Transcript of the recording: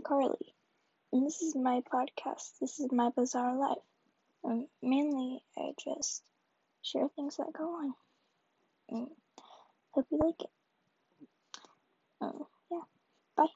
Carly, and this is my podcast. This is my bizarre life. Um, mainly, I just share things that go on. And hope you like it. Um, yeah, bye.